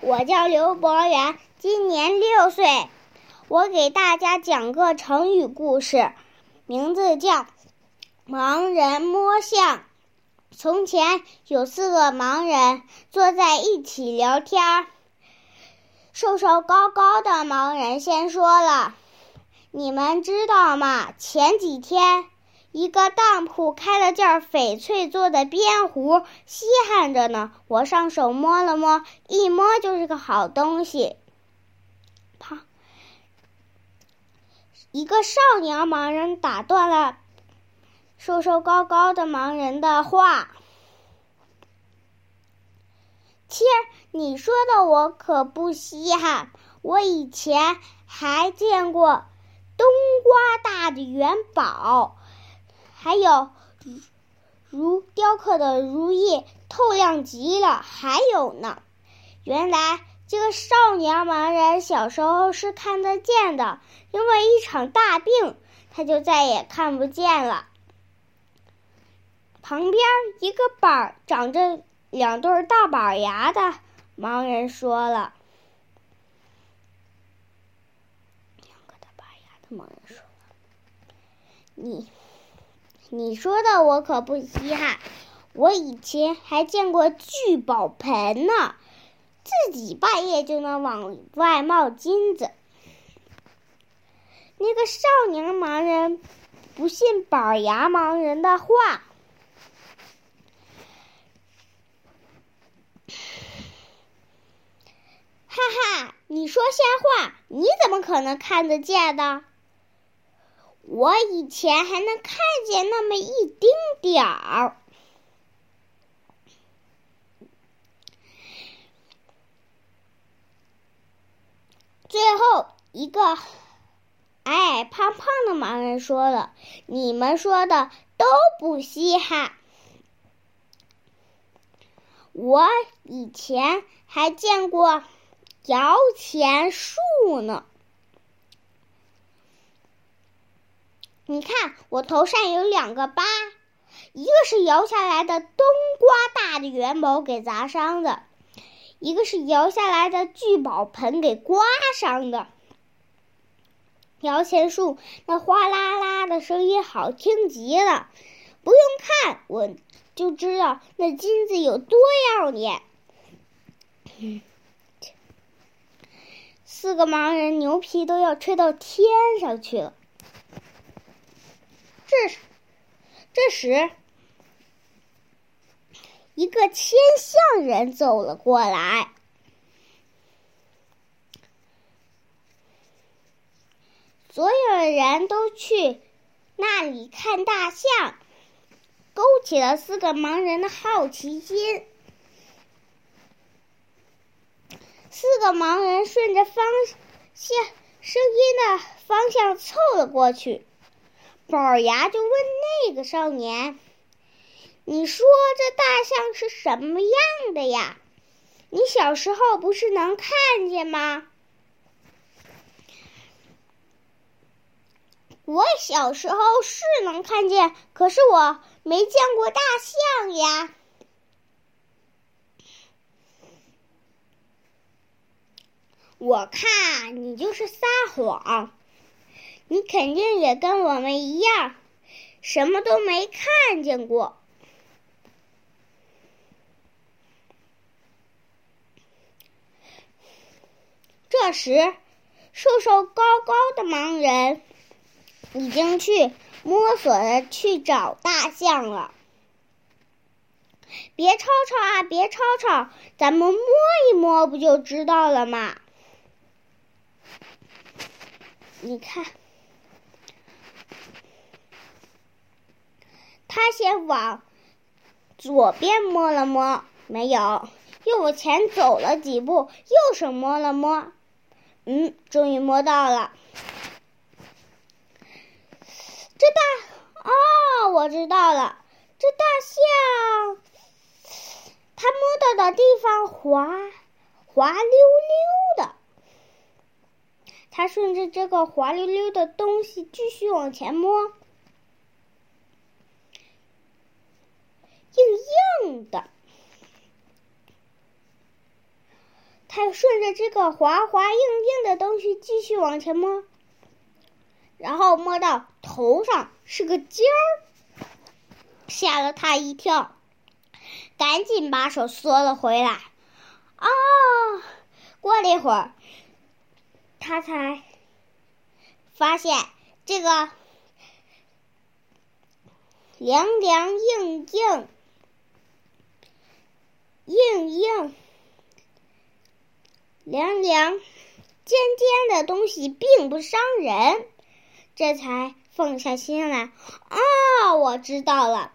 我叫刘博元，今年六岁。我给大家讲个成语故事，名字叫《盲人摸象》。从前有四个盲人坐在一起聊天。瘦瘦高高的盲人先说了：“你们知道吗？前几天……”一个当铺开了件翡翠做的边壶，稀罕着呢。我上手摸了摸，一摸就是个好东西。啪！一个少年盲人打断了瘦瘦高高的盲人的话：“切，你说的我可不稀罕。我以前还见过冬瓜大的元宝。”还有如雕刻的如意，透亮极了。还有呢，原来这个少年盲人小时候是看得见的，因为一场大病，他就再也看不见了。旁边一个板长着两对大板牙的盲人说了：“两个大板牙的盲人说，你。”你说的我可不稀罕，我以前还见过聚宝盆呢，自己半夜就能往外冒金子。那个少年盲人不信板牙盲人的话，哈哈，你说瞎话，你怎么可能看得见呢？我以前还能看见那么一丁点儿。最后一个矮矮胖胖的盲人说了：“你们说的都不稀罕。我以前还见过摇钱树呢。”你看，我头上有两个疤，一个是摇下来的冬瓜大的元宝给砸伤的，一个是摇下来的聚宝盆给刮伤的。摇钱树那哗啦啦的声音好听极了，不用看我就知道那金子有多耀眼。四个盲人牛皮都要吹到天上去了。这，这时，一个牵象人走了过来。所有人都去那里看大象，勾起了四个盲人的好奇心。四个盲人顺着方向声音的方向凑了过去。板牙就问那个少年：“你说这大象是什么样的呀？你小时候不是能看见吗？”“我小时候是能看见，可是我没见过大象呀。”“我看你就是撒谎。”你肯定也跟我们一样，什么都没看见过。这时，瘦瘦高高的盲人已经去摸索着去找大象了。别吵吵啊，别吵吵，咱们摸一摸不就知道了吗？你看。他先往左边摸了摸，没有；又往前走了几步，右手摸了摸，嗯，终于摸到了。这大哦，我知道了，这大象，它摸到的地方滑滑溜溜的。它顺着这个滑溜溜的东西继续往前摸。硬硬的，他顺着这个滑滑硬硬的东西继续往前摸，然后摸到头上是个尖儿，吓了他一跳，赶紧把手缩了回来。啊！过了一会儿，他才发现这个凉凉硬硬。硬硬、凉凉、尖尖的东西并不伤人，这才放下心来。啊，我知道了，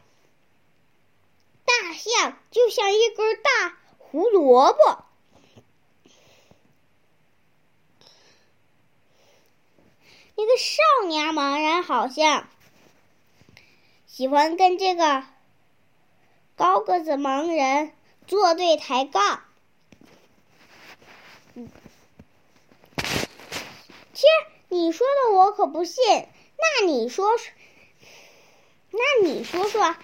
大象就像一根大胡萝卜。那个少年盲人好像喜欢跟这个高个子盲人。作对抬杠，切！你说的我可不信。那你说说，那你说说，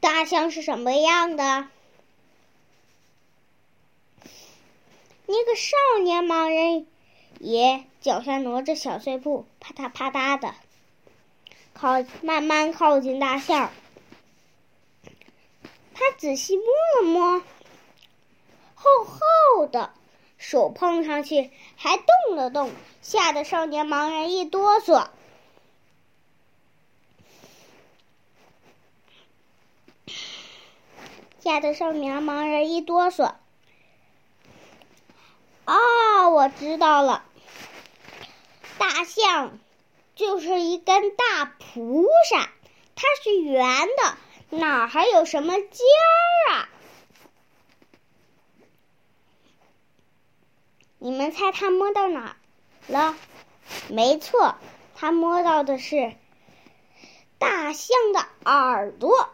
大象是什么样的？那个少年盲人也脚下挪着小碎步，啪嗒啪嗒的靠，慢慢靠近大象。他仔细摸了摸，厚厚的，手碰上去还动了动，吓得少年盲人一哆嗦，吓得少年盲人一哆嗦。哦，我知道了，大象就是一根大蒲扇，它是圆的。哪还有什么尖儿啊？你们猜他摸到哪了？没错，他摸到的是大象的耳朵。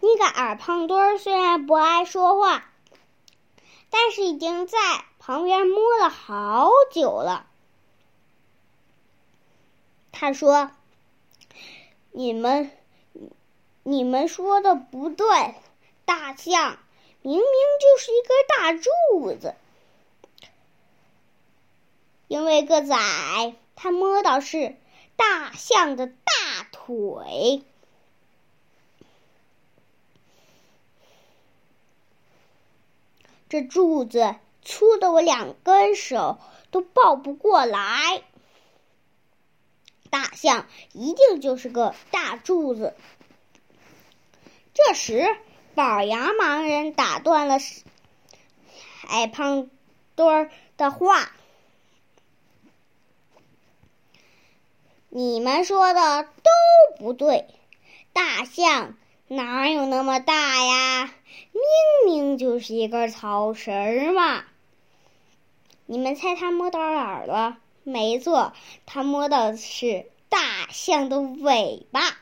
那个耳胖墩儿虽然不爱说话，但是已经在旁边摸了好久了。他说。你们，你们说的不对，大象明明就是一根大柱子，因为个子矮，他摸到是大象的大腿，这柱子粗的我两根手都抱不过来。大象一定就是个大柱子。这时，宝牙盲人打断了矮胖墩儿的话：“你们说的都不对，大象哪有那么大呀？明明就是一根草绳嘛！你们猜他摸到哪儿了？”没错，他摸到的是大象的尾巴。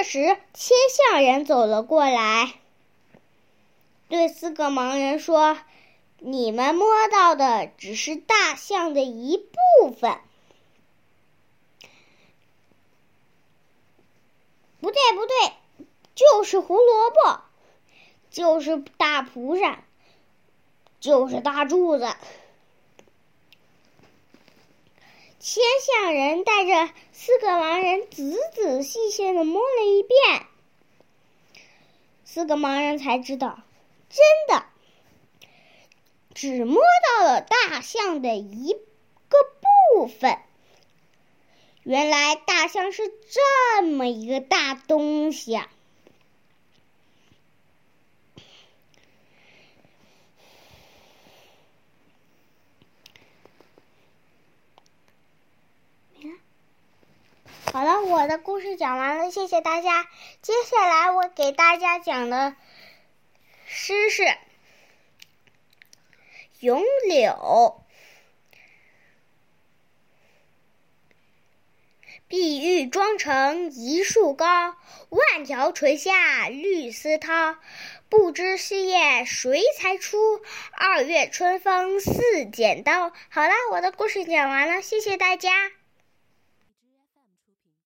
这时，切象人走了过来，对四个盲人说：“你们摸到的只是大象的一部分。”不对，不对，就是胡萝卜。就是大蒲扇，就是大柱子。千象人带着四个盲人仔仔细细的摸了一遍，四个盲人才知道，真的只摸到了大象的一个部分。原来大象是这么一个大东西啊！好了，我的故事讲完了，谢谢大家。接下来我给大家讲的诗是《咏柳》。碧玉妆成一树高，万条垂下绿丝绦。不知细叶谁裁出？二月春风似剪刀。好了，我的故事讲完了，谢谢大家。